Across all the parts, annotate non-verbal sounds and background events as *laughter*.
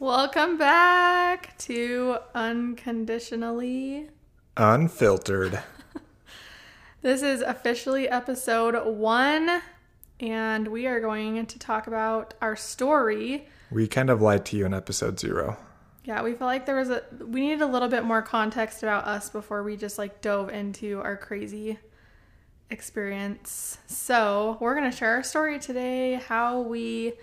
Welcome back to Unconditionally. Unfiltered. *laughs* This is officially episode one, and we are going to talk about our story. We kind of lied to you in episode zero. Yeah, we felt like there was a we needed a little bit more context about us before we just like dove into our crazy experience. So, we're going to share our story today, how we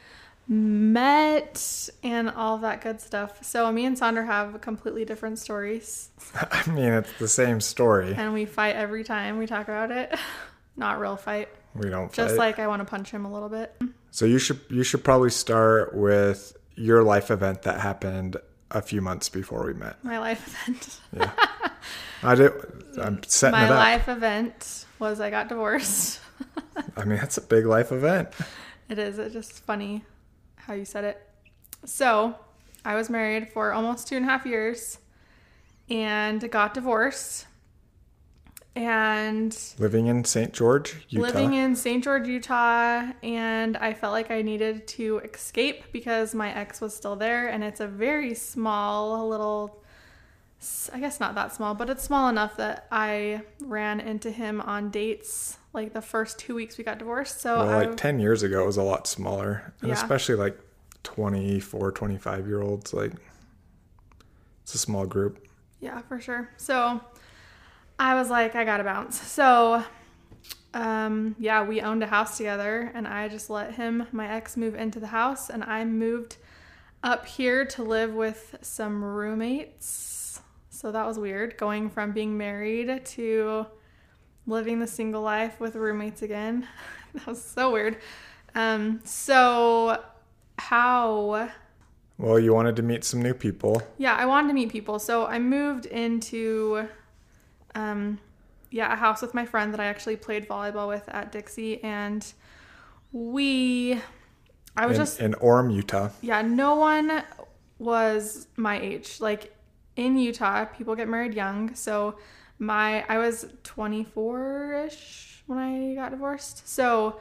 met and all that good stuff. So, me and Sonder have completely different stories, *laughs* I mean, it's the same story. and we fight every time we talk about it. *laughs* Not real fight. We don't fight. Just fight. like I want to punch him a little bit. so you should you should probably start with your life event that happened a few months before we met. My life event. Yeah. I did. I'm setting My it up. life event was I got divorced. *laughs* I mean, that's a big life event. It is. It's just funny how you said it. So, I was married for almost two and a half years and got divorced. And Living in St. George, Utah. living in St. George, Utah, and I felt like I needed to escape because my ex was still there, and it's a very small little. I guess not that small, but it's small enough that I ran into him on dates like the first two weeks we got divorced. So well, like 10 years ago, it was a lot smaller. And Yeah. especially like 24, 25 year olds. Like, it's a small group. Yeah, for sure. So I was like, I gotta bounce. So, um, yeah, we owned a house together, and I just let him, my ex, move into the house, and I moved up here to live with some roommates. So that was weird, going from being married to living the single life with roommates again. *laughs* that was so weird. Um, so how Well, you wanted to meet some new people. yeah, I wanted to meet people. So I moved into um yeah, a house with my friend that I actually played volleyball with at Dixie and we I was in, just in Orem, Utah. yeah, no one was my age. Like in Utah, people get married young. So my I was 24ish when I got divorced. So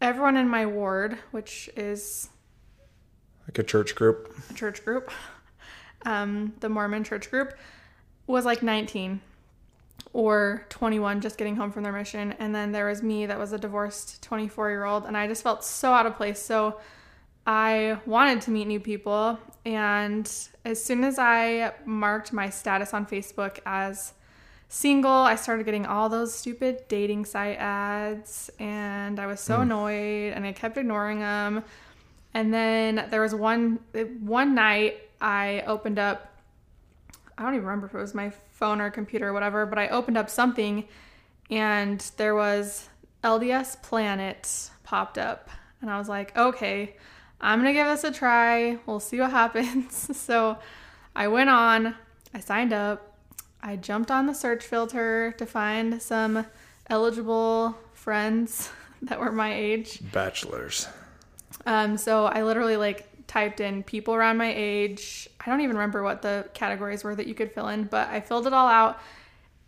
everyone in my ward, which is Like a church group. a church group, *laughs* um, the Mormon church group, was like 19 or 21 just getting home from their mission. And then there was me that was a divorced 24 year old. And I just felt so out of place. So I wanted to meet new people. And as soon as I marked my status on Facebook as single, I started getting all those stupid dating site ads. And I was so hmm. annoyed and I kept ignoring them. And then there was one one night I opened up I don't even remember if it was my phone or computer or whatever, but I opened up something and there was LDS Planet popped up. And I was like, okay, I'm going to give this a try. We'll see what *laughs* happens. so I went on, I signed up, I jumped on the search filter to find some eligible friends *laughs* that were my age. Bachelors. Um, so I literally like typed in people around my age. I don't even remember what the categories were that you could fill in, but I filled it all out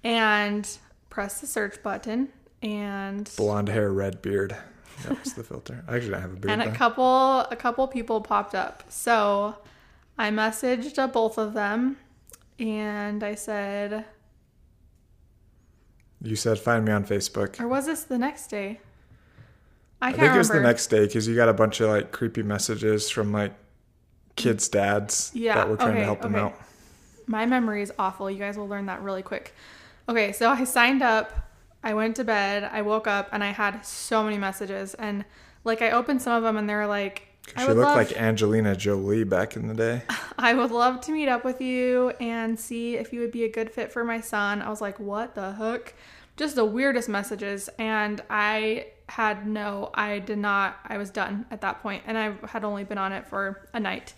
and pressed the search button and Blonde hair, red beard. That was the filter. *laughs* I actually don't have a beard. and a though. couple a couple people popped up. So I messaged both of them and I said, You said find me on Facebook. or was this the next day? I I think it was the next day because you got a bunch of like creepy messages from like kids' dads Yeah, that were trying okay, to help them okay. out. My memory is awful. You guys will learn that really quick. Okay, so I signed up. I went to bed. I woke up and I had so many messages. And like I opened some of them and they were like, She looked love, like Angelina Jolie back in the day. *laughs* I would love to meet up with you and see if you would be a good fit for my son. I was like, what the heck? Just the weirdest messages. And I had no, I did not, I was done at that point, And I had only been on it for a night.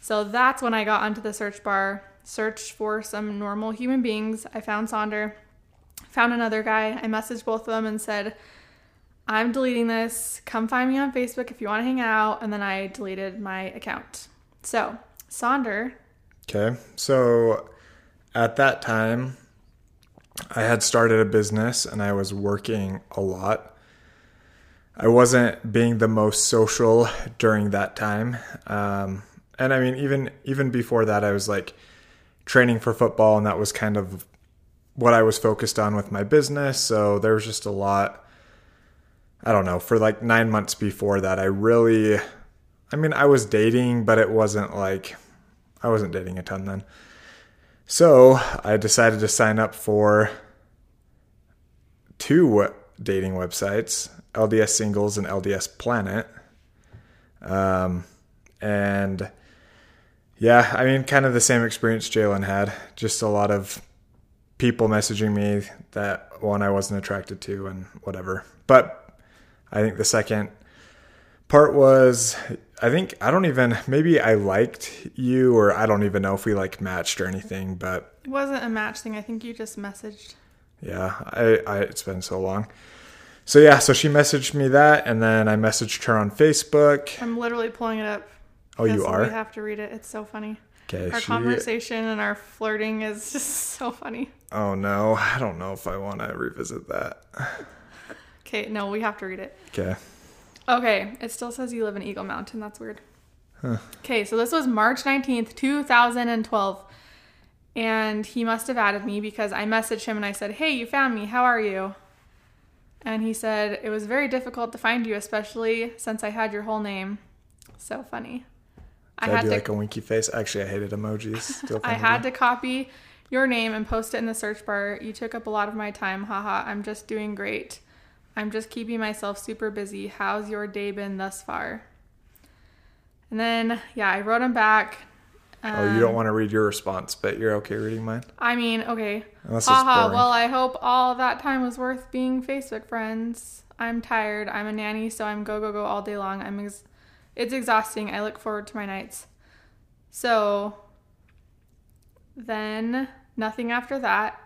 So that's when I got onto the search bar, searched for some normal human beings. I found Sonder, found another guy. I messaged both of them and said, I'm deleting this. Come find me on Facebook if you want to hang out. And then I deleted my account. So, Sonder, Okay. So at that time, I had started a business and I was working a lot. I wasn't being the most social during that time. Um, And I mean, even even before that, I was like training for football, and that was kind of what I was focused on with my business. So there was just a lot. I don't know. For like nine months before that, I really, I mean, I was dating, but it wasn't like I wasn't dating a ton then. So I decided to sign up for two dating websites LDS Singles and LDS Planet. Um, and yeah, I mean, kind of the same experience Jalen had. Just a lot of people messaging me that one I wasn't attracted to and whatever. But I think the second part was I think I don't even maybe I liked you or I don't even know if we like matched or anything, but It wasn't a match thing. I think you just messaged. yeah, I, I it's been so long. So yeah, so she messaged me that and then I messaged her on Facebook. I'm literally pulling it up. Oh, you are? We have to read it. It's so funny. Okay, Our she conversation and our flirting is *laughs* just so funny. Oh no, I don't know if I want to revisit that. Okay, no, we have to read it. Okay. Okay, it still says you live in Eagle Mountain. That's weird. Okay, so this was March 19th, 2012. And he must have added me because I messaged him and I said, Hey, you found me. How are you? And he said, It was very difficult to find you, especially since I had your whole name. So funny. I, I had do to like a winky face. Actually, I hated emojis. *laughs* I had to copy your name and post it in the search bar. You took up a lot of my time. Haha, I'm just doing great. I'm just keeping myself super busy. How's your day been thus far? And then, yeah, I wrote him back. Oh, you don't um, want to read your response, but you're okay reading mine. I mean, okay. Unless Haha, well, I hope all that time was worth being Facebook friends. I'm tired. I'm a nanny, so I'm go, go, go all day long. I'm ex- it's exhausting. I look forward to my nights. So then nothing after that.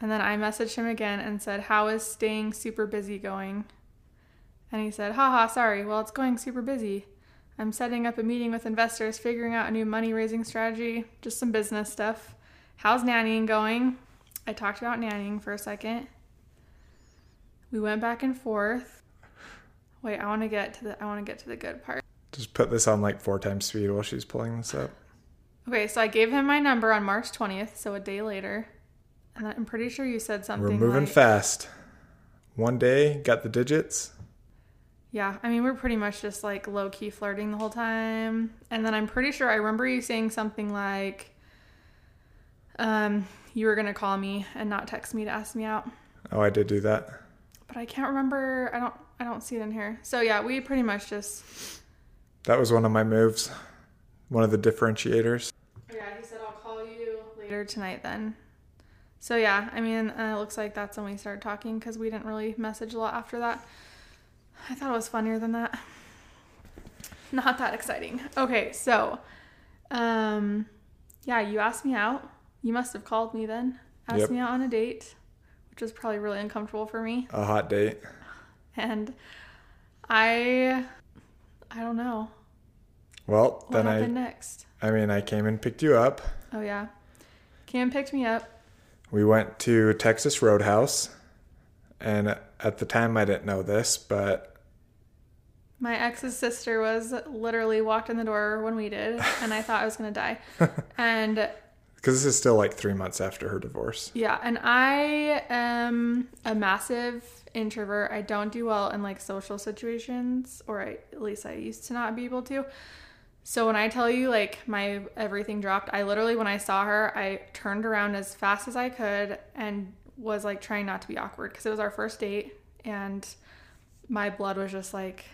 And then I messaged him again and said, How is staying super busy going? And he said, Haha, sorry. Well, it's going super busy. I'm setting up a meeting with investors, figuring out a new money raising strategy, just some business stuff. How's nannying going? I talked about nannying for a second. We went back and forth. Wait, I want to get to the I want to get to the good part. Just put this on like four times speed while she's pulling this up. Okay, so I gave him my number on March 20th, so a day later. And I'm pretty sure you said something We're moving like, fast. One day, got the digits. Yeah, I mean, we're pretty much just like low key flirting the whole time. And then I'm pretty sure I remember you saying something like, um, you were gonna call me and not text me to ask me out. Oh, I did do that. But I can't remember. I don't. I don't see it in here. So yeah, we pretty much just. That was one of my moves. One of the differentiators. Yeah, he said I'll call you later tonight then. So yeah, I mean, uh, it looks like that's when we started talking because we didn't really message a lot after that. I thought it was funnier than that. Not that exciting. Okay, so, um, yeah, you asked me out. You must have called me then. Asked Yep. me out on a date, which was probably really uncomfortable for me. A hot date. And I, I don't know Well, what then happened I next. I mean, I came and picked you up. Oh yeah, Cam picked me up. We went to Texas Roadhouse. And at the time I didn't know this, but My ex's sister was literally walked in the door when we did, and I thought I was gonna die. *laughs* and because this is still like three months after her divorce. yeah, and I am a massive introvert. I don't do well in like social situations, or I, at least I used to not be able to. So when I tell you like my everything dropped, I literally when I saw her, I turned around as fast as I could and was like trying not to be awkward because it was our first date and my blood was just like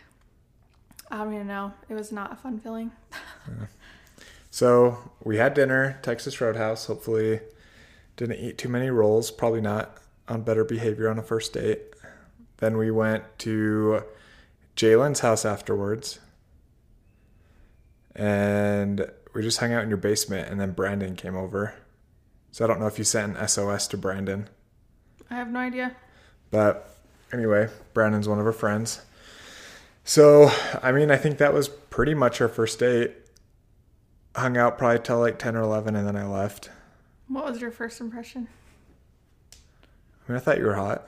I don't even know. It was not a fun feeling. So we had dinner, Texas Roadhouse. Hopefully, didn't eat too many rolls. Probably not on better behavior on a first date. Then we went to Jalen's house afterwards, and we just hung out in your basement. And then Brandon came over. So I don't know if you sent an SOS to Brandon, I have no idea. but anyway, Brandon's one of her friends. So I mean, I think that was pretty much our first date. Hung out probably till like ten or eleven, and then I left. What was your first impression? I mean, I thought you were hot.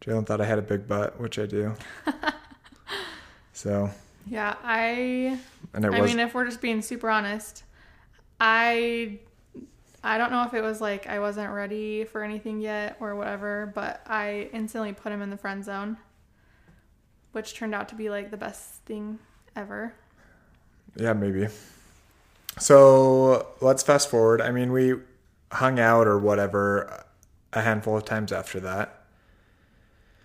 Jalen thought I had a big butt, which I do. *laughs* so, Yeah, I And it I was mean, if we're just being super honest, I I don't know if it was like I wasn't ready for anything yet or whatever, but I instantly put him in the friend zone, which turned out to be like the best thing ever. Yeah, maybe. So let's fast forward. I mean, we hung out or whatever a handful of times after that.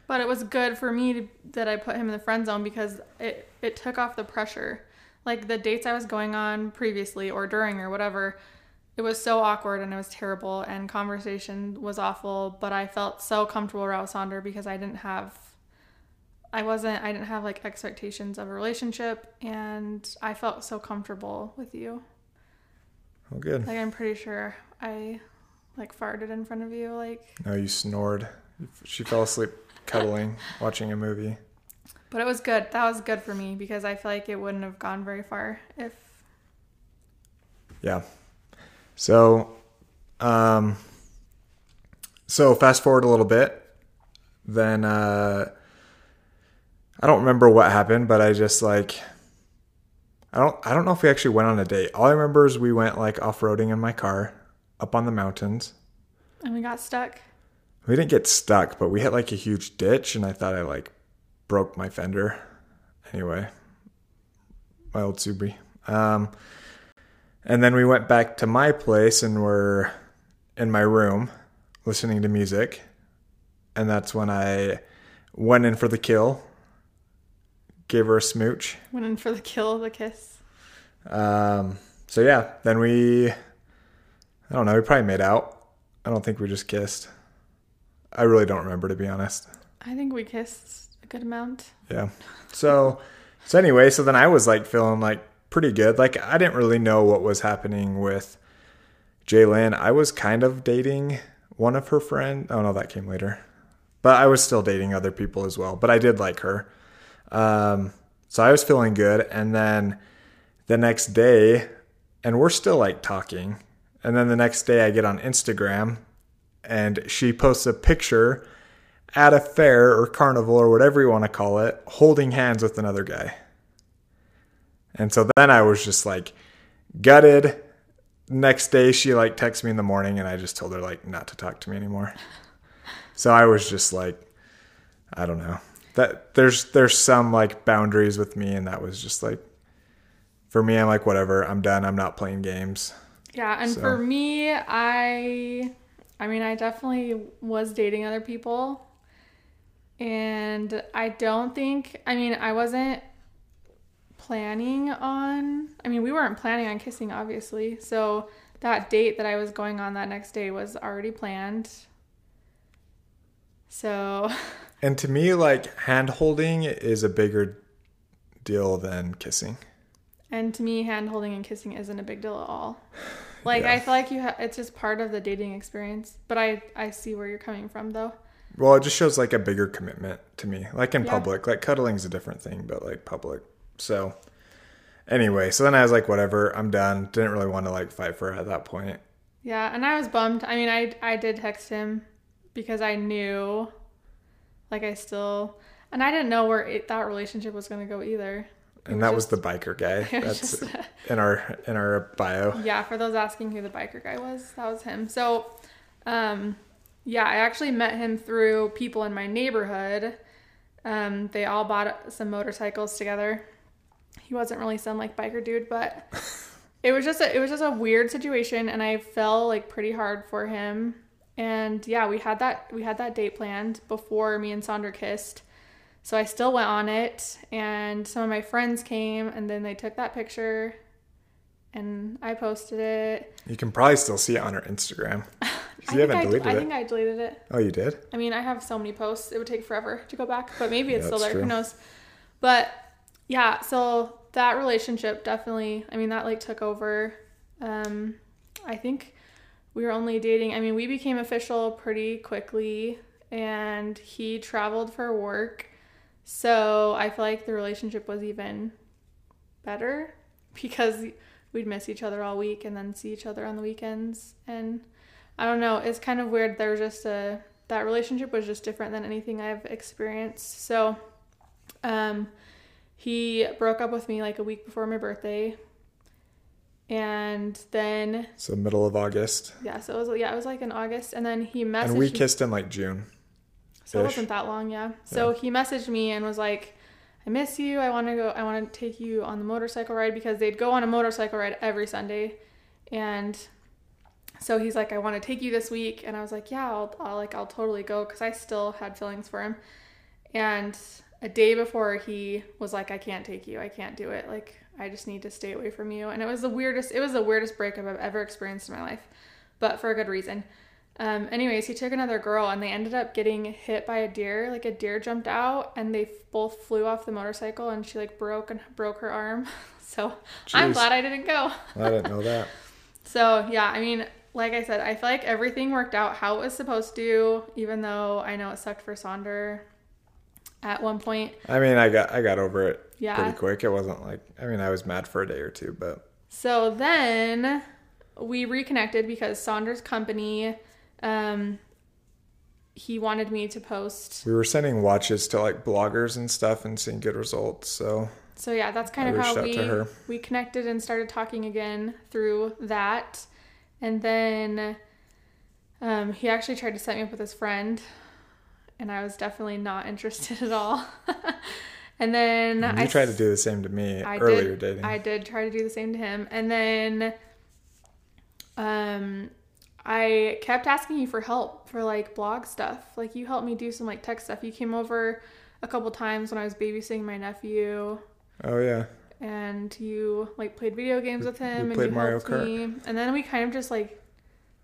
But it was good for me to, that I put him in the friend zone because it it took off the pressure. Like the dates I was going on previously or during or whatever, it was so awkward and it was terrible and conversation was awful. But I felt so comfortable around Sonder because I didn't have, I wasn't, I didn't have like expectations of a relationship and I felt so comfortable with you. Oh, good. Like I'm pretty sure I like farted in front of you. Like, No, you snored. She fell asleep cuddling, watching a movie. But it was good. That was good for me because I feel like it wouldn't have gone very far if Yeah. So, um, so fast forward a little bit. Then uh, I don't remember what happened, but I just like I don't I don't know if we actually went on a date. All I remember is we went like off roading in my car up on the mountains. and we got stuck. We didn't get stuck, but we hit like a huge ditch, and I thought I like broke my fender. Anyway, my old Subaru. Um, and then we went back to my place and were in my room listening to music, and that's when I went in for the kill. Gave her a smooch. Went in for the kill, the kiss. Um, so yeah, then we, I don't know, we probably made out. I don't think we just kissed. I really don't remember to be honest. I think we kissed good amount. Yeah. So, so anyway, so then I was like feeling like pretty good. Like I didn't really know what was happening with Jalen. I was kind of dating one of her friends. Oh no, that came later. But I was still dating other people as well. But I did like her. Um, so I was feeling good. And then the next day, and we're still like talking. And then the next day, I get on Instagram and she posts a picture at a fair or carnival or whatever you want to call it, holding hands with another guy. And so then I was just like gutted. Next day, she like texted me in the morning, and I just told her like not to talk to me anymore. So I was just like, I don't know that there's there's some like boundaries with me, and that was just like for me. I'm like whatever. I'm done. I'm not playing games. Yeah, and So- for me, I I mean, I definitely was dating other people. And I don't think I mean, I wasn't planning on I mean, we weren't planning on kissing obviously. So that date that I was going on that next day was already planned. So *laughs* And to me, like hand holding is a bigger deal than kissing. And to me, hand holding and kissing isn't a big deal at all. Like Yeah. I feel like you, ha- it's just part of the dating experience. But I, I see where you're coming from, though. Well, it just shows like a bigger commitment to me. Like in Yeah. public, like cuddling's a different thing, but like public. So anyway, so then I was like, whatever, I'm done. Didn't really want to like fight for it at that point. Yeah, and I was bummed. I mean, I, I did text him because I knew, like, I still, and I didn't know where it, that relationship was going to go either. It And that was the biker guy. *laughs* That's just- in our in our bio. Yeah, for those asking who the biker guy was, that was him. So, um, yeah, I actually met him through people in my neighborhood. Um, they all bought some motorcycles together. He wasn't really some like biker dude, but *laughs* it was just a, it was just a weird situation, and I fell like pretty hard for him. And yeah, we had that we had that date planned before me and Sonder kissed. So I still went on it, and some of my friends came, and then they took that picture, and I posted it. You can probably still see it on our Instagram. I you think haven't I, deleted I it. think I deleted it. oh, you did? I mean, I have so many posts; it would take forever to go back. But maybe it's Yeah, still there. Who knows? But yeah, so that relationship definitely. I mean, that like took over. Um, I think we were only dating. I mean, we became official pretty quickly, and he traveled for work. So I feel like the relationship was even better because we'd miss each other all week and then see each other on the weekends. And I don't know, it's kind of weird. There was just a that relationship was just different than anything I've experienced. So, um, he broke up with me like a week before my birthday. And then So middle of August. yeah, so it was yeah, it was like in August and then he messaged me. And we me- kissed in like June. So it wasn't that long, yeah. So he messaged me and was like, "I miss you. I want to go. I want to take you on the motorcycle ride because they'd go on a motorcycle ride every Sunday." And so he's like, "I want to take you this week." And I was like, "Yeah, I'll, I'll like I'll totally go because I still had feelings for him." And a day before he was like, "I can't take you. I can't do it. Like I just need to stay away from you." And it was the weirdest. It was the weirdest breakup I've ever experienced in my life, but for a good reason. Um, anyways, he took another girl and they ended up getting hit by a deer. Like a deer jumped out and they f- both flew off the motorcycle and she like broke and broke her arm. *laughs* So I'm glad I didn't go. I didn't know that. *laughs* So yeah, I mean, like I said, I feel like everything worked out how it was supposed to, even though I know it sucked for Sonder at one point. I mean, I got I got over it Yeah. pretty quick. It wasn't like I mean, I was mad for a day or two, but So then we reconnected because Sonder's company, um, he wanted me to post. we were sending watches to like bloggers and stuff and seeing good results. So So yeah, that's kind I of how we we connected and started talking again through that, and then um, he actually tried to set me up with his friend, and I was definitely not *laughs* interested at all. *laughs* and then you I tried to do the same to me I earlier did, dating. I did try to do the same to him. And then um I kept asking you for help for like blog stuff. Like you helped me do some like tech stuff. You came over a couple times when I was babysitting my nephew oh yeah. And you like played video games with him and played you Mario helped Kart. me. And then we kind of just like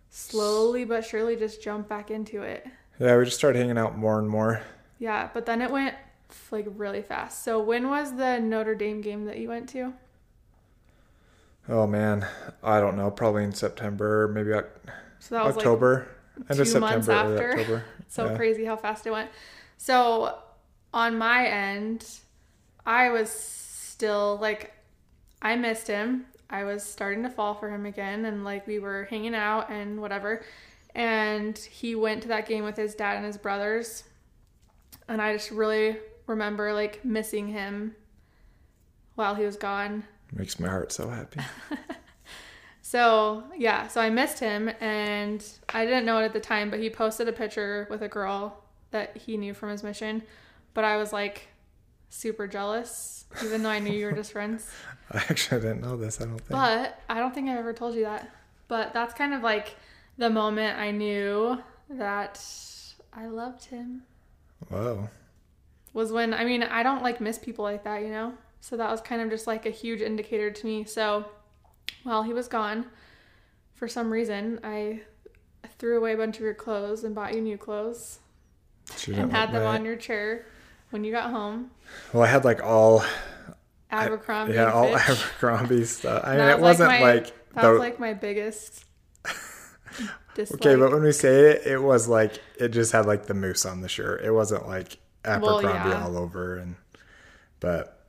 slowly but surely just jumped back into it. Yeah, we just started hanging out more and more. Yeah, but then it went like really fast. So when was the Notre Dame game that you went to? Oh man, I don't know. Probably in September, maybe So that was like October, end of September, after. October. *laughs* so Yeah. crazy how fast it went. So on my end, I was still like I missed him. I was starting to fall for him again and like we were hanging out and whatever. And he went to that game with his dad and his brothers. And I just really remember like missing him while he was gone. Makes my heart so happy. *laughs* So yeah, so I missed him, and I didn't know it at the time, but he posted a picture with a girl that he knew from his mission. But I was like super jealous, even though I knew you were just friends. *laughs* I actually didn't know this. I don't think. But I don't think I've ever told you that. But that's kind of like the moment I knew that I loved him Whoa. was when I mean I don't like miss people like that, you know. So that was kind of just like a huge indicator to me. So while he was gone, for some reason I threw away a bunch of your clothes and bought you new clothes She and had them on your chair when you got home. Well, I had like all Abercrombie. yeah, all Fitch. Abercrombie stuff. I mean, it was wasn't my- like that the was like my biggest dislike. *laughs* okay, but when we say it, it was like it just had like the moose on the shirt. It wasn't like Well, Abercrombie yeah. all over, and but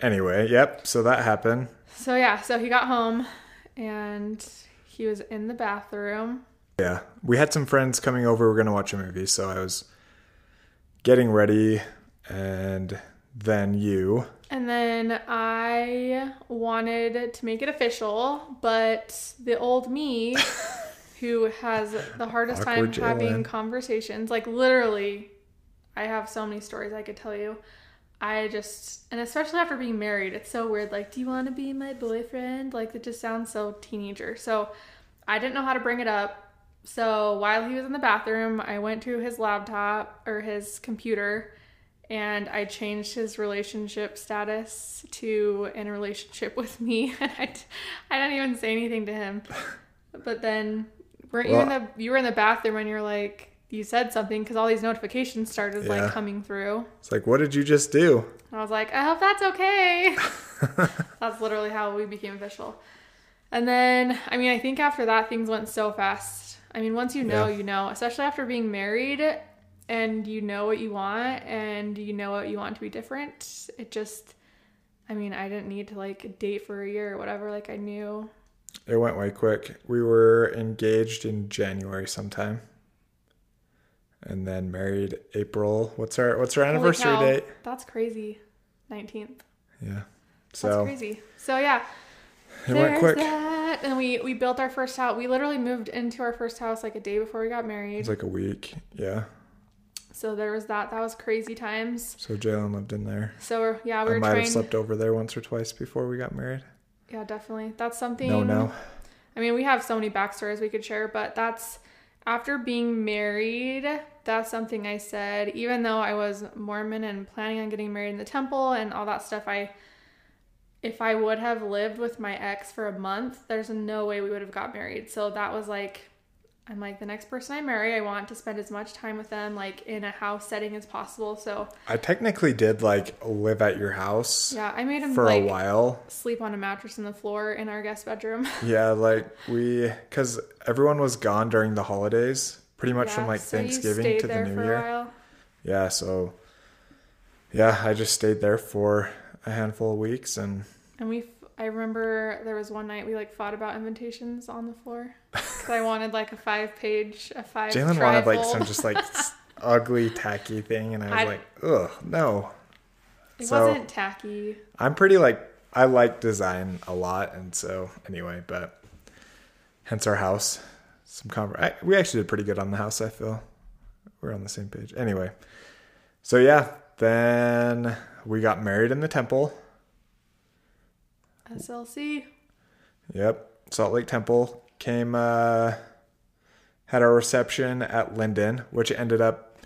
anyway, yep. So that happened. So yeah, so he got home and he was in the bathroom. Yeah, we had some friends coming over. We are gonna watch a movie, so I was getting ready, and then you. And then I wanted to make it official, but the old me, *laughs* who has the hardest time Awkward having Jalen. conversations, like literally, I have so many stories I could tell you. I just, and especially after being married, it's so weird. Like, do you want to be my boyfriend? Like, it just sounds so teenager. So I didn't know how to bring it up. So while he was in the bathroom, I went to his laptop or his computer and I changed his relationship status to in a relationship with me. *laughs* And I, I didn't even say anything to him. But then weren't you in the you were in the bathroom and you're like you said something because all these notifications started Yeah. like coming through. It's like, what did you just do? And I was like, I hope that's okay. *laughs* that's literally how we became official. And then, I mean, I think after that, things went so fast. I mean, once you know, Yeah. you know, especially after being married and you know what you want and you know what you want to be different. It just, I mean, I didn't need to like date for a year or whatever. Like, I knew. It went way quick. We were engaged in January sometime. And then married April. What's our what's our anniversary date? That's crazy. 19th. Yeah. That's So crazy. So yeah, it went quick. that. And we we built our first house. We literally moved into our first house like a day before we got It married. was like a week. Yeah. So there was that. That was crazy times. So Jalen lived in there. So we're, yeah, we I might have slept over there once or twice before we got married. Yeah, definitely. That's something. No, no. I mean, we have so many backstories we could share, but that's after being married. That's something I said. Even though I was Mormon and planning on getting married in the temple and all that stuff, I, if I would have lived with my ex for a month, there's no way we would have got married. So that was like, I'm like the next person I marry, I want to spend as much time with them, like in a house setting as possible. So I technically did like live at your house yeah, I made him for like a while. sleep on a mattress in the floor in our guest bedroom. *laughs* Yeah, like we, because everyone was gone during the holidays, pretty much from like so Thanksgiving to the New Year. Yeah, so yeah, I just stayed there for a handful of weeks, and And we, f- I remember there was one night we like fought about invitations on the floor *laughs* because I wanted like a five page, a five. Jalen wanted like some just like *laughs* ugly tacky thing, and I was I- like, ugh, no. It so- wasn't tacky. I'm pretty like I like design a lot, and so anyway, but hence our house. Some conver- I, we actually did pretty good on the house. I feel we're on the same page. Anyway, so yeah, then we got married in the temple. SLC. Yep, Salt Lake Temple came. uh Had our reception at Linden, which ended up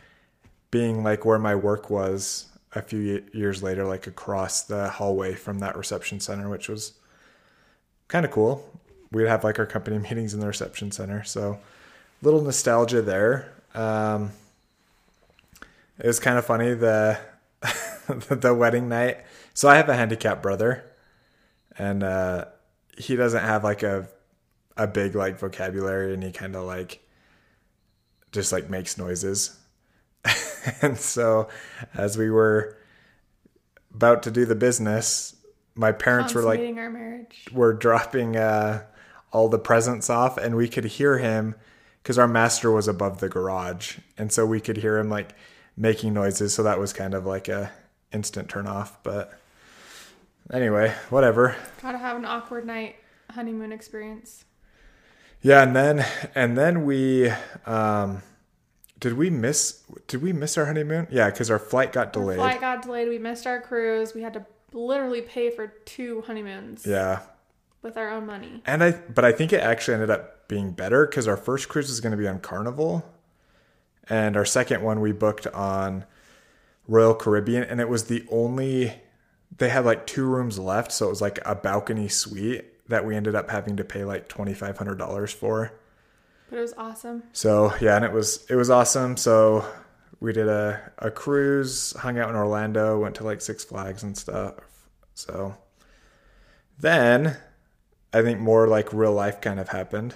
being like where my work was a few years later, like across the hallway from that reception center, which was kind of cool. We'd have like our company *laughs* meetings in the reception center, so little nostalgia there. Um, it was kind of funny the *laughs* the wedding night. So I have a handicapped brother, and uh, he doesn't have like a a big like vocabulary, and he kind of like just like makes noises. *laughs* and so as we were about to do the business, my parents were like our marriage. were dropping uh, all the presents off, and we could hear him because our master was above the garage, and so we could hear him like making noises. So that was kind of like a instant turn off. But anyway, whatever. Gotta have an awkward night honeymoon experience. Yeah, and then and then we um, did we miss did we miss our honeymoon? Yeah, because our flight got Our delayed. flight got delayed. We missed our cruise. We had to literally pay for two honeymoons Yeah, with our own money. And I, but I think it actually ended up being better because our first cruise was going to be on Carnival, and our second one we booked on Royal Caribbean, and it was the only. They had like two rooms left, so it was like a balcony suite that we ended up having to pay like twenty five hundred dollars for. But it was awesome. So yeah, and it was it was awesome. So we did a a cruise, hung out in Orlando, went to like Six Flags and stuff. So then I think more like real life kind of happened.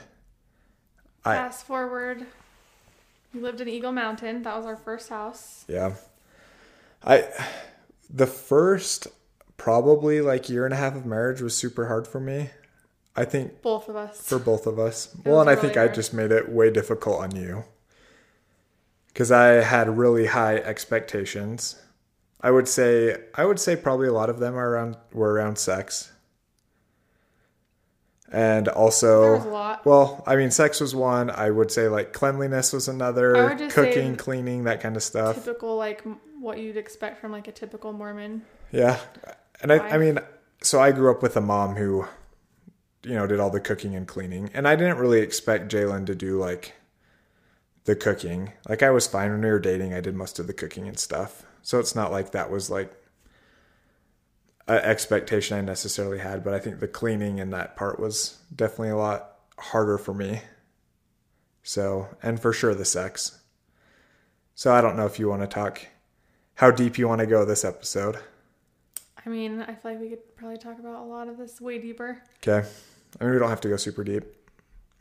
I- Fast forward. We lived in Eagle Mountain. That was our first house. Yeah. I the first probably like year and a half of marriage was super hard for me. I think Both of us. for both of us. It well, and I really think I just made it way difficult on you. Cuz I had really high expectations. I would say I would say probably a lot of them are around were around sex. And also a lot. well, I mean sex was one. I would say like cleanliness was another, would just say cooking, cleaning, that kind of stuff. Typical, like what you'd expect from like a typical Mormon. Yeah. And I, I mean, so I grew up with a mom who, you know, did all the cooking and cleaning. And I didn't really expect Jalen to do like the cooking. Like I was fine when we were dating. I did most of the cooking and stuff. So it's not like that was like an expectation I necessarily had. But I think the cleaning and that part was definitely a lot harder for me. So, and for sure the sex. So I don't know if you want to talk how deep you want to go this episode. I mean, I feel like we could probably talk about a lot of this way deeper. Okay. I mean, we don't have to go super deep.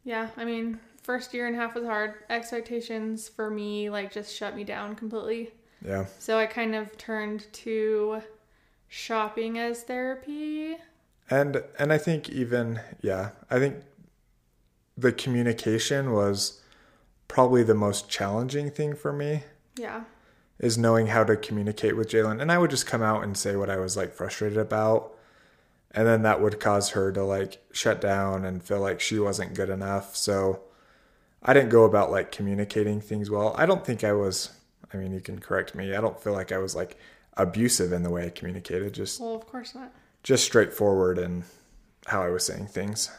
Yeah, I mean, first year and a half was hard. Expectations for me like just shut me down completely. Yeah. So I kind of turned to shopping as therapy. And and I think even yeah, I think the communication was probably the most challenging thing for me. Yeah. Is knowing how to communicate with Jalen. And I would just come out and say what I was like frustrated about. And then that would cause her to like shut down and feel like she wasn't good enough. So I didn't go about like communicating things well. I don't think I was, I mean, you can correct me. I don't feel like I was like abusive in the way I communicated, just Well, of course not. just straightforward in how I was saying things.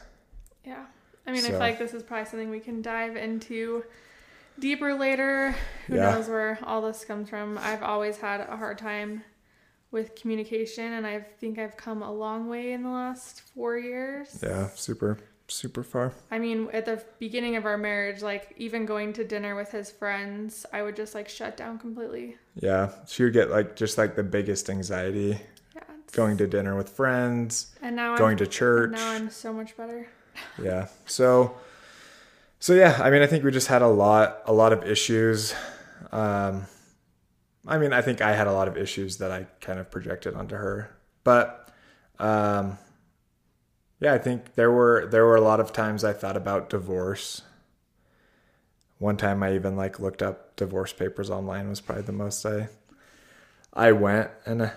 Yeah. I mean, I feel like this is probably something we can dive into deeper later. Who Yeah. knows where all this comes from? I've always had a hard time with communication, and I think I've come a long way in the last four years. Yeah, super, super far. I mean, at the beginning of our marriage, like even going to dinner with his friends, I would just like shut down completely. Yeah, she would get like just like the biggest anxiety Yeah. going to dinner with friends, and now going I'm, to church. Now I'm so much better. yeah. So so yeah, I mean I think we just had a lot a lot of issues. Um I mean, I think I had a lot of issues that I kind of projected onto her. But um yeah, I think there were there were a lot of times I thought about divorce. One time I even like looked up divorce papers online was probably the most I I went and uh,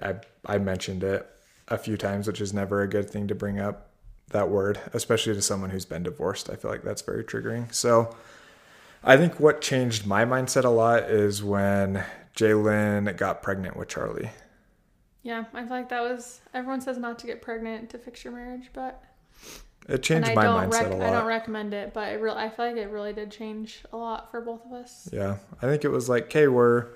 I I mentioned it a few times, which is never a good thing to bring up that word, especially to someone who's been divorced. I feel like that's very triggering. So I think what changed my mindset a lot is when Jalen got pregnant with Charlie. Yeah, I feel like that was everyone says not to get pregnant to fix your marriage, but It changed my mindset rec- a I don't recommend it, but it I feel like it really did change a lot for both of us. yeah. I think it was like, okay, we're,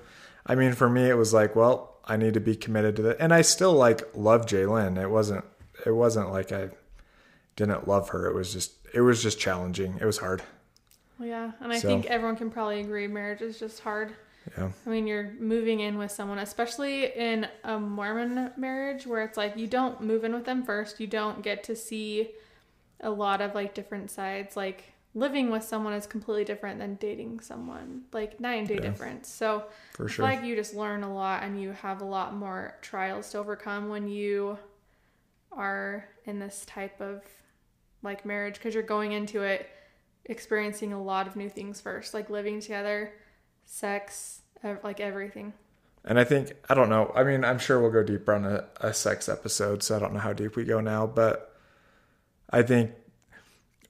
I mean, for me, it was like, well, I need to be committed to that. And I still like love Jalen. It wasn't, it wasn't like I didn't love her. It was just, it was just challenging. It was hard. Yeah, and I So- think everyone can probably agree marriage is just hard. Yeah. I mean, you're moving in with someone, especially in a Mormon marriage where it's like you don't move in with them first. You don't get to see a lot of like different sides. Like living with someone is completely different than dating someone, like night and day Yeah. difference. So For sure. like you just learn a lot and you have a lot more trials to overcome when you are in this type of like marriage because you're going into it experiencing a lot of new things first, like living together, sex, ev- like everything. And I think, I don't know. I mean, I'm sure we'll go deeper on a, a sex episode, so I don't know how deep we go now. But I think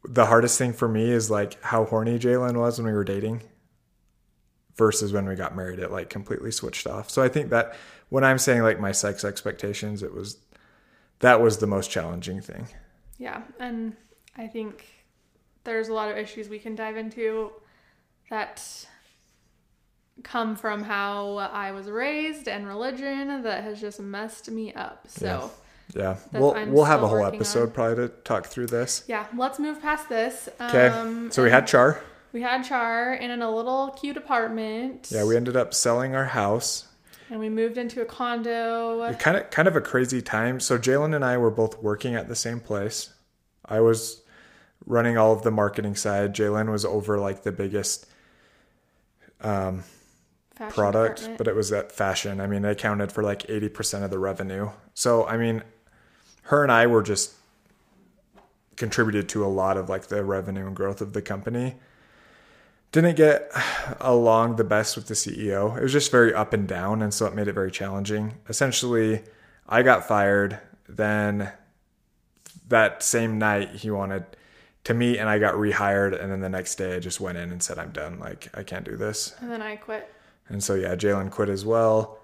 the hardest thing for me is like how horny Jalen was when we were dating versus when we got married. It like completely switched off. So I think that when I'm saying like my sex expectations, it was that was the most challenging thing. Yeah, and I think there's a lot of issues we can dive into that come from how I was raised and religion that has just messed me up. So, Yeah. That we'll we'll have a whole episode on. probably to talk through this. yeah, let's move past this. Okay. Um, so we had Char. we had Char in a little cute apartment. Yeah, we ended up selling our house. And we moved into a condo. kind of kind of a crazy time. So Jalen and I were both working at the same place. I was running all of the marketing side. Jalen was over like the biggest um, fashion product, department. but it was at fashion. I mean, they accounted for like 80% of the revenue. So, I mean, her and I were just contributed to a lot of like the revenue and growth of the company. Didn't get along the best with the CEO. It was just very up and down. And so it made it very challenging. Essentially, I got fired. Then that same night, he wanted to meet and I got rehired. And then the next day, I just went in and said, I'm done. Like, I can't do this. and then I quit. And so yeah, Jalen quit as well.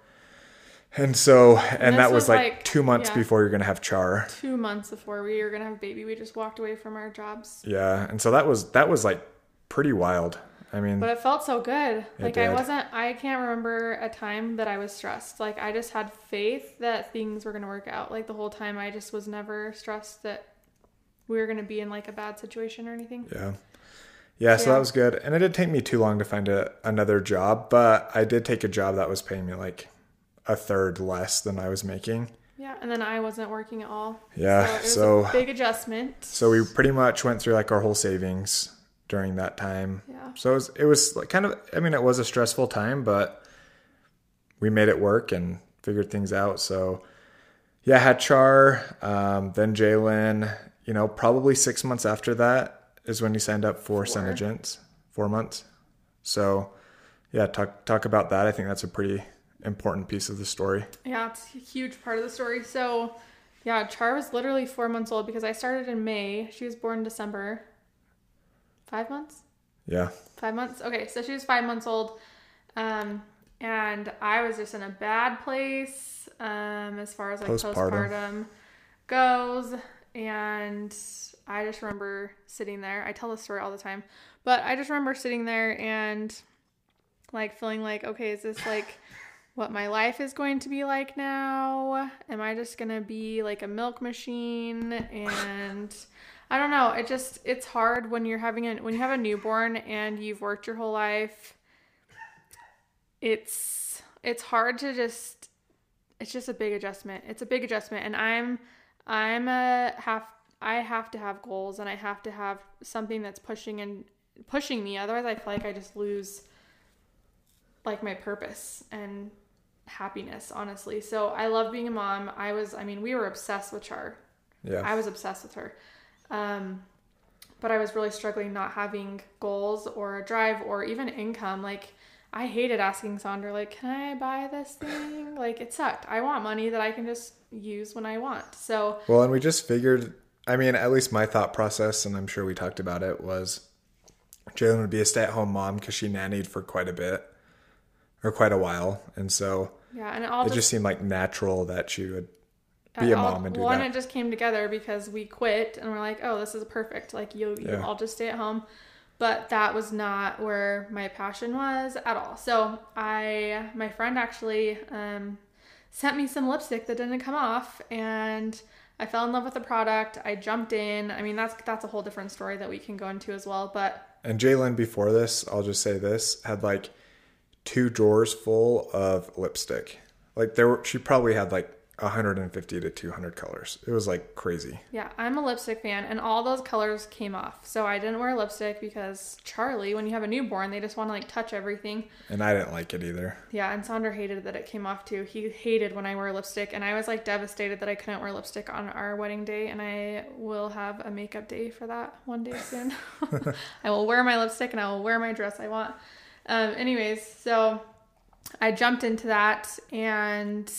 And so and, this that was, was, like, like- two months yeah. before you're gonna have Char. Two months before we were gonna have baby, we just walked away from our jobs. Yeah. And so that was that was like pretty wild. I mean But it felt so good. Like I wasn't I can't remember a time that I was stressed. Like I just had faith that things were gonna work out. Like the whole time I just was never stressed that we were gonna be in like a bad situation or anything. yeah. Yeah, so Yeah. that was good. And it didn't take me too long to find a, another job, but I did take a job that was paying me like a third less than I was making. Yeah, and then I wasn't working at all. Yeah, So it was so- a big adjustment. So we pretty much went through like our whole savings during that time. Yeah. So it was, it was like kind of, I mean, it was a stressful time, but we made it work and figured things out. So yeah, had Char, um, then Jalen, you know, probably six months after that is when he signed up for Four. Senegence, four months. So yeah, talk talk about that. I think that's a pretty important piece of the story. Yeah, it's a huge part of the story. So, yeah, Char was literally four months old because I started in May. She was born in December. Five months? Yeah. Five months? Okay, so she was five months old. Um, and I was just in a bad place um, as far as like postpartum. postpartum goes. And I just remember sitting there. I tell this story all the time, but I just remember sitting there and like feeling like, okay, is this like what my life is going to be like now? Am I just going to be like a milk machine? And I don't know. It just, it's hard when you're having a, when you have a newborn and you've worked your whole life. It's, it's hard to just, it's just a big adjustment. It's a big adjustment. And I'm, I'm a half, I have to have goals and I have to have something that's pushing and pushing me. Otherwise, I feel like I just lose like my purpose and happiness, honestly. So I love being a mom. I was, I mean, we were obsessed with Char. Yeah. I was obsessed with her. Um, but I was really struggling not having goals or a drive or even income. Like, I hated asking Sonder, like, can I buy this thing? Like, it sucked. I want money that I can just use when I want. So, well, and we just figured, I mean, at least my thought process, and I'm sure we talked about it, was Jalen would be a stay at home mom because she nannied for quite a bit or quite a while. And so, yeah, and it, it just, just seemed like natural that she would be a mom and do one, that. it just came together because we quit and we're like, oh, this is perfect. Like you, you yeah. all just stay at home. But that was not where my passion was at all. So I, my friend actually um, sent me some lipstick that didn't come off, and I fell in love with the product. I jumped in. I mean, that's that's a whole different story that we can go into as well. But and Jalen, before this, I'll just say this had like two drawers full of lipstick. Like there were, she probably had like 150 to 200 colors. It was like crazy. Yeah, I'm a lipstick fan, and all those colors came off. So I didn't wear lipstick because Charlie, when you have a newborn, they just want to like touch everything. And I didn't like it either. Yeah, and Sonder hated that it came off too. He hated when I wear lipstick, and I was like devastated that I couldn't wear lipstick on our wedding day. And I will have a makeup day for that one day soon. *laughs* I will wear my lipstick and I will wear my dress I want. Um, anyways, so I jumped into that and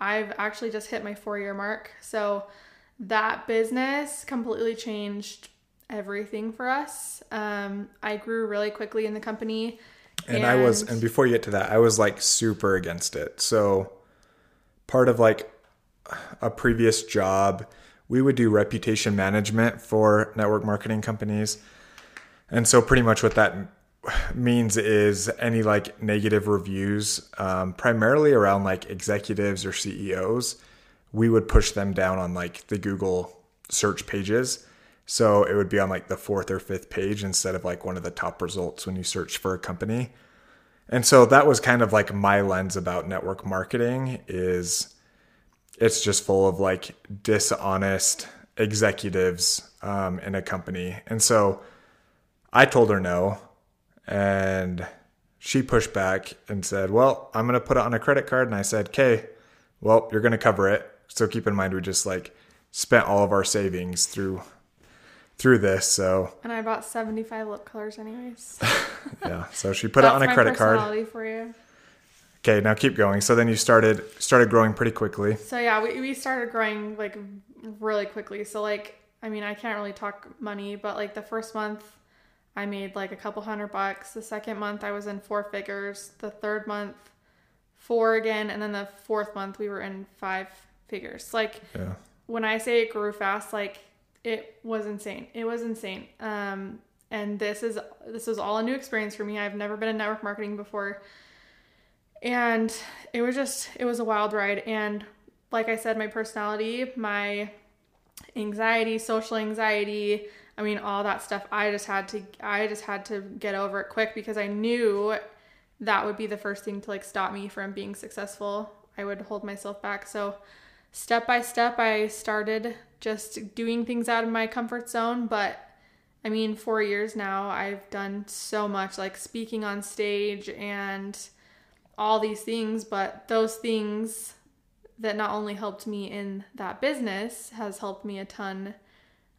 I've actually just hit my four year mark. So that business completely changed everything for us. Um, I grew really quickly in the company. And, and I was, and before you get to that, I was like super against it. So part of like a previous job, we would do reputation management for network marketing companies. And so pretty much what that means is any like negative reviews, um, primarily around like executives or CEOs, we would push them down on like the Google search pages. So it would be on like the fourth or fifth page instead of like one of the top results when you search for a company. And so that was kind of like my lens about network marketing is it's just full of like dishonest executives um, in a company. And so I told her no. And she pushed back and said, Well, I'm going to put it on a credit card. And I said, Okay, well, you're going to cover it. So keep in mind, we just like spent all of our savings through through this. So and I bought 75 lip colors anyways. *laughs* yeah. So she put it on a credit card. for you. Okay, now keep going. So then you started started growing pretty quickly. So yeah, we, we started growing like really quickly. So like I mean I can't really talk money, but like the first month I made like a couple hundred bucks. The second month I was in four figures. The third month, four again. And then the fourth month we were in five figures. Like yeah. when I say it grew fast, like it was insane. It was insane. Um, and this is this was all a new experience for me. I've never been in network marketing before. And it was just it was a wild ride. And like I said, my personality, my anxiety, social anxiety, I mean, all that stuff. I just had to, I just had to get over it quick because I knew that would be the first thing to like stop me from being successful. I would hold myself back. So, step by step, I started just doing things out of my comfort zone. But I mean, four years now, I've done so much like speaking on stage and all these things. But those things that not only helped me in that business has helped me a ton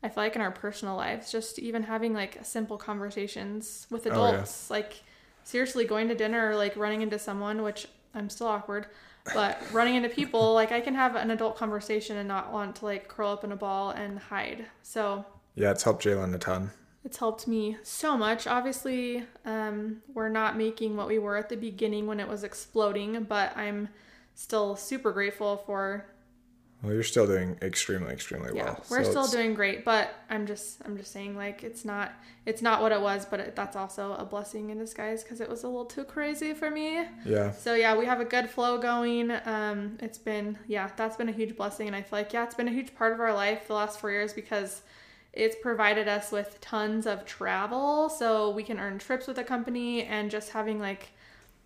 I feel like in our personal lives, just even having like simple conversations with adults, oh, yeah. like seriously going to dinner or like running into someone, which I'm still awkward, but running into people, *laughs* like I can have an adult conversation and not want to like curl up in a ball and hide. So Yeah, it's helped Jalen a ton. it's helped me so much. Obviously, um, we're not making what we were at the beginning when it was exploding, but I'm still super grateful for Well, you're still doing extremely, extremely yeah well. we're So still it's- doing great but i'm just i'm just saying like it's not it's not what it was but it, that's also a blessing in disguise because it was a little too crazy for me Yeah, so yeah we have a good flow going um it's been yeah that's been a huge blessing and i feel like yeah it's been a huge part of our life the last four years because it's provided us with tons of travel so we can earn trips with the company and just having like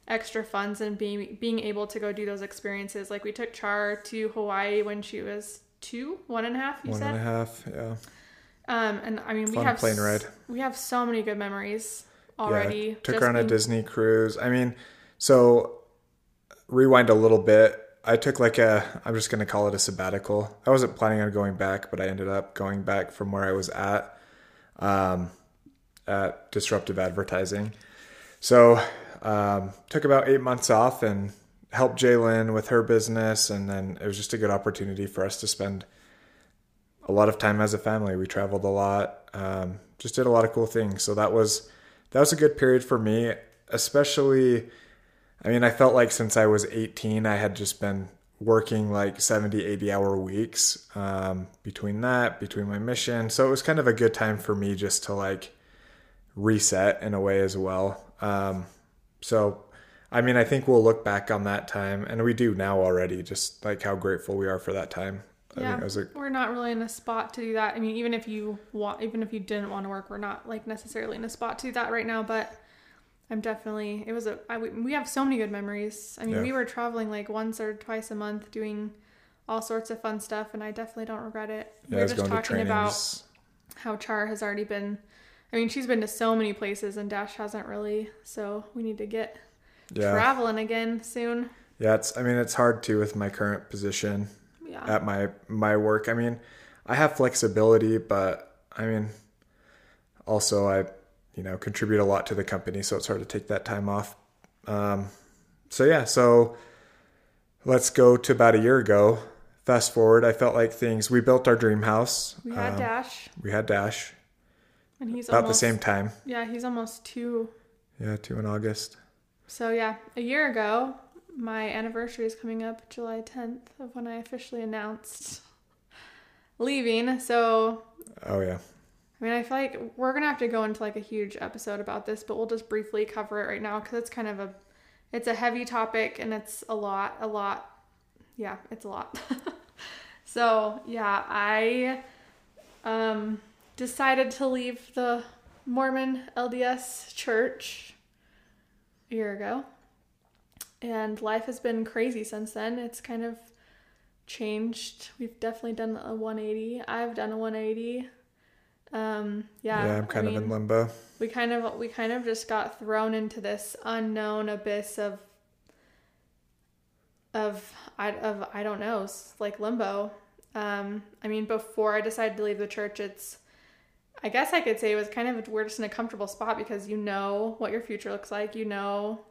extra funds and being being able to go do those experiences like we took char to hawaii when she was two one and a half you one said and a half. Yeah, um, and I mean, we have plane ride. We have so many good memories already. Yeah, took her on a Disney cruise. I mean, so rewind a little bit. I took like a, I'm just going to call it a sabbatical. I wasn't planning on going back, but I ended up going back from where I was at, um, at disruptive advertising. So, um, took about eight months off and helped Jalen with her business. And then it was just a good opportunity for us to spend a lot of time as a family. We traveled a lot, um, just did a lot of cool things. So that was that was a good period for me, especially. I mean, I felt like since I was 18, I had just been working like 70, 80 hour weeks um, between that, between my mission. So it was kind of a good time for me just to like reset in a way as well. Um, so, I mean, I think we'll look back on that time, and we do now already, just like how grateful we are for that time. I Yeah, think we're not really in a spot to do that. I mean, even if you want, even if you didn't want to work, we're not like necessarily in a spot to do that right now. But I'm definitely. It was a. I, we- have so many good memories. I mean, Yeah. we were traveling like once or twice a month, doing all sorts of fun stuff, and I definitely don't regret it. yeah, we were just talking about how Char has already been. I mean, she's been to so many places, and Dash hasn't really. So we need to get Yeah, traveling again soon. yeah. It's. I mean, it's hard too with my current position. Yeah. at my my work. I mean, I have flexibility, but I mean, also I, you know, contribute a lot to the company, so it's hard to take that time off. Um, so yeah, so let's go to about a year ago. Fast forward, I felt like things. We built our dream house. we had Um, Dash, We had Dash and he's about almost the same time. Yeah, he's almost two. Yeah, two in August. So yeah, a year ago, my anniversary is coming up, July 10th, of when I officially announced leaving. So Oh yeah, I mean, I feel like we're gonna have to go into like a huge episode about this, but we'll just briefly cover it right now because it's kind of a, it's a heavy topic and it's a lot, a lot. Yeah, it's a lot. *laughs* so yeah, I um decided to leave the Mormon LDS church a year ago, and life has been crazy since then. It's kind of changed. We've definitely done a 180. I've done a 180. Um, yeah, yeah. I'm kind I of in limbo. we kind of we kind of just got thrown into this unknown abyss of of I of I don't know, like limbo. Um, I mean, before I decided to leave the church, it's I guess I could say it was kind of we're just in a comfortable spot because you know what your future looks like, you know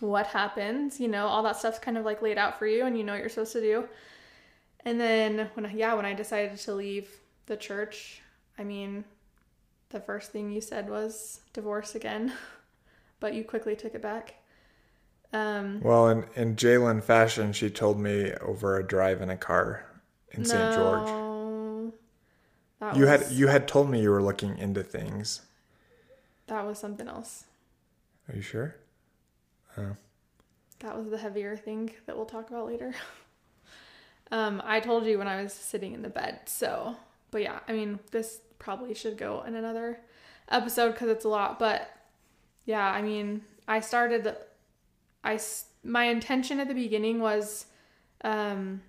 what happens, you know all that stuff's kind of like laid out for you, and you know what you're supposed to do. And then when yeah, when I decided to leave the church, I mean, the first thing you said was divorce again, *laughs* but you quickly took it back. Um, Well, in in Jalen fashion, she told me over a drive in a car in St. George. That You was, had you had told me you were looking into things. that was something else. Are you sure? That was the heavier thing that we'll talk about later. *laughs* um, I told you when I was sitting in the bed. So, but yeah, I mean, this probably should go in another episode because it's a lot. But yeah, I mean, I started. I s- my intention at the beginning was, um,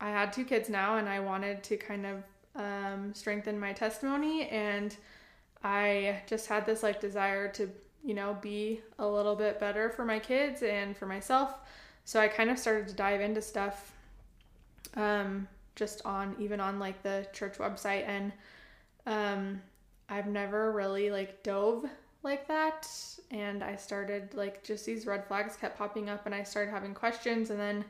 I had two kids now, and I wanted to kind of um, strengthen my testimony, and I just had this like desire to you know, be a little bit better for my kids and for myself. So I kind of started to dive into stuff um just on even on like the church website and um I've never really like dove like that and I started like just these red flags kept popping up and I started having questions and then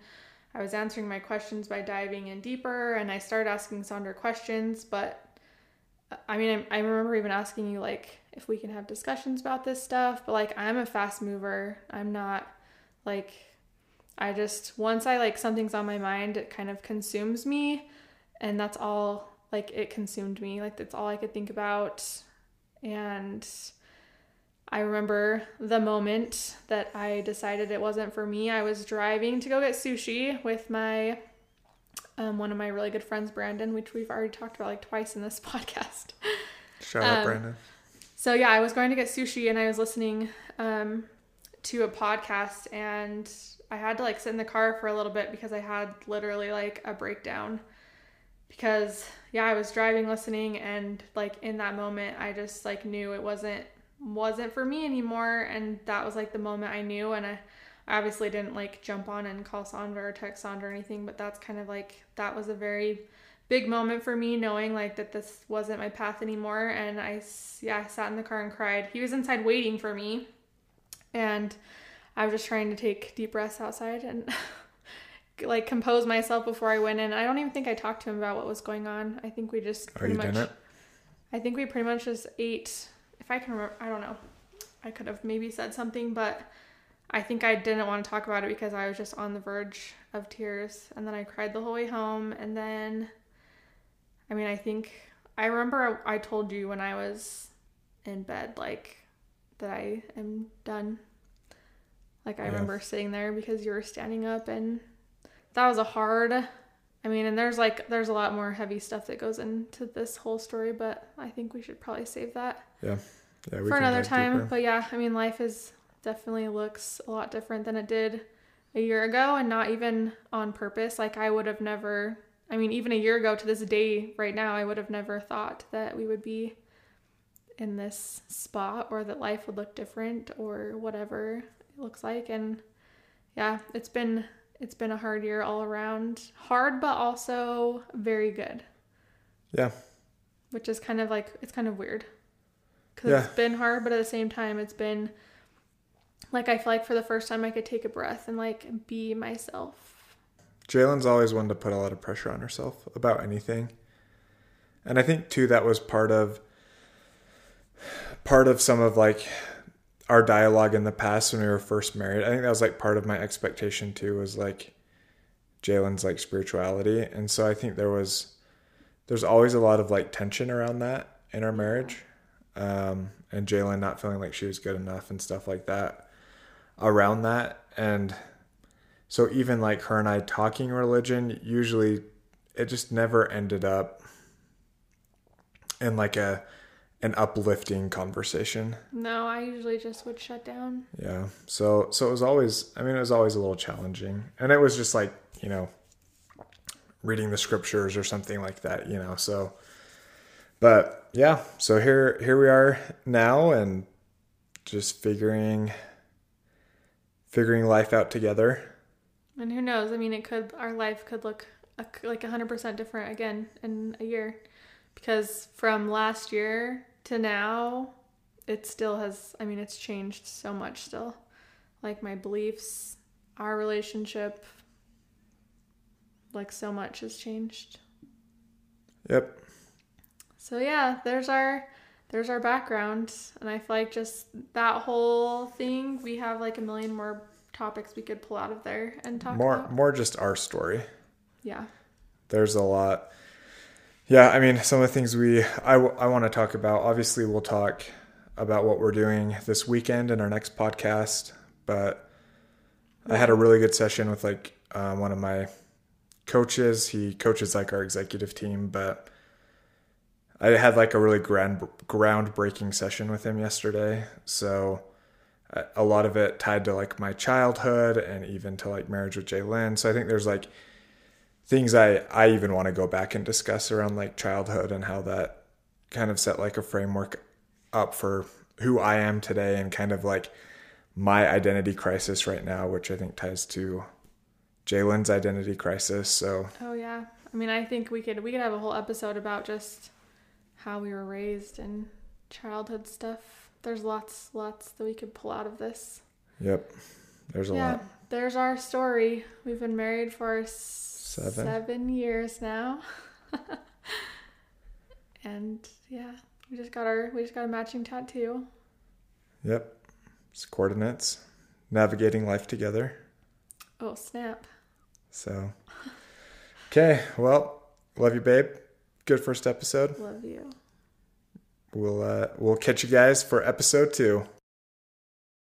I was answering my questions by diving in deeper and I started asking Sonder questions but I mean I, I remember even asking you like if we can have discussions about this stuff but like I'm a fast mover. I'm not like I just once I like something's on my mind it kind of consumes me and that's all like it consumed me. Like that's all I could think about and I remember the moment that I decided it wasn't for me. I was driving to go get sushi with my um, one of my really good friends, Brandon, which we've already talked about like twice in this *laughs* podcast. Shout out, um, Brandon. So yeah, I was going to get sushi and I was listening um, to a podcast and I had to like sit in the car for a little bit because I had literally like a breakdown because yeah, I was driving listening and like in that moment I just like knew it wasn't wasn't for me anymore and that was like the moment I knew and I, I obviously didn't like jump on and call Sonder or text Sonder or anything but that's kind of like that was a very big moment for me knowing like that this wasn't my path anymore and I yeah I sat in the car and cried. He was inside waiting for me and I was just trying to take deep breaths outside and *laughs* like compose myself before I went in. I don't even think I talked to him about what was going on. I think we just pretty much I think we pretty much just ate if I can remember, I don't know. I could have maybe said something, but I think I didn't want to talk about it because I was just on the verge of tears. And then I cried the whole way home. And then, I mean, I think I remember I told you when I was in bed, like, that I am done. Like, I remember sitting there because you were standing up, and that was a hard. I mean, and there's like, there's a lot more heavy stuff that goes into this whole story, but I think we should probably save that. Yeah. Yeah, for another time. Deeper. But yeah, I mean, life is definitely looks a lot different than it did a year ago, and not even on purpose. Like I would have never. I mean, even a year ago to this day, right now, I would have never thought that we would be in this spot or that life would look different or whatever it looks like. And yeah, it's been it's been a hard year all around. Hard, but also very good. Yeah. Which is kind of like it's kind of weird because yeah. it's been hard, but at the same time, it's been like I feel like for the first time I could take a breath and like be myself. Jalen's always wanted to put a lot of pressure on herself about anything. And I think too that was part of part of some of like our dialogue in the past when we were first married. I think that was like part of my expectation too was like Jalen's like spirituality. And so I think there was there's always a lot of like tension around that in our marriage um, and Jalen not feeling like she was good enough and stuff like that around that. And so even like her and I talking religion, usually it just never ended up in like a an uplifting conversation. No, I usually just would shut down. Yeah. So so it was always I mean it was always a little challenging. And it was just like, you know, reading the scriptures or something like that, you know. So but yeah, so here here we are now and just figuring figuring life out together. And who knows? I mean, it could our life could look like 100% different again in a year because from last year to now it still has I mean, it's changed so much still. Like my beliefs, our relationship, like so much has changed. Yep. So yeah, there's our there's our background, and I feel like just that whole thing, we have like a million more topics we could pull out of there and talk more about. more just our story. Yeah. There's a lot. Yeah, I mean, some of the things we I, I want to talk about. Obviously, we'll talk about what we're doing this weekend in our next podcast. But I had a really good session with like um, one of my coaches. He coaches like our executive team, but I had like a really grand groundbreaking session with him yesterday. So a lot of it tied to like my childhood and even to like marriage with Jalen. So I think there's like things I I even want to go back and discuss around like childhood and how that kind of set like a framework up for who I am today and kind of like my identity crisis right now, which I think ties to Jalen's identity crisis. So Oh yeah. I mean I think we could we could have a whole episode about just how we were raised and childhood stuff. there's lots, lots that we could pull out of this. Yep. There's a yeah, lot. there's our story. We've been married for Seven. seven years now. *laughs* and yeah, we just got our we just got a matching tattoo. Yep. It's coordinates. Navigating life together. Oh snap! So, okay. Well, love you, babe. Good first episode. Love you. We'll uh, we'll catch you guys for episode two.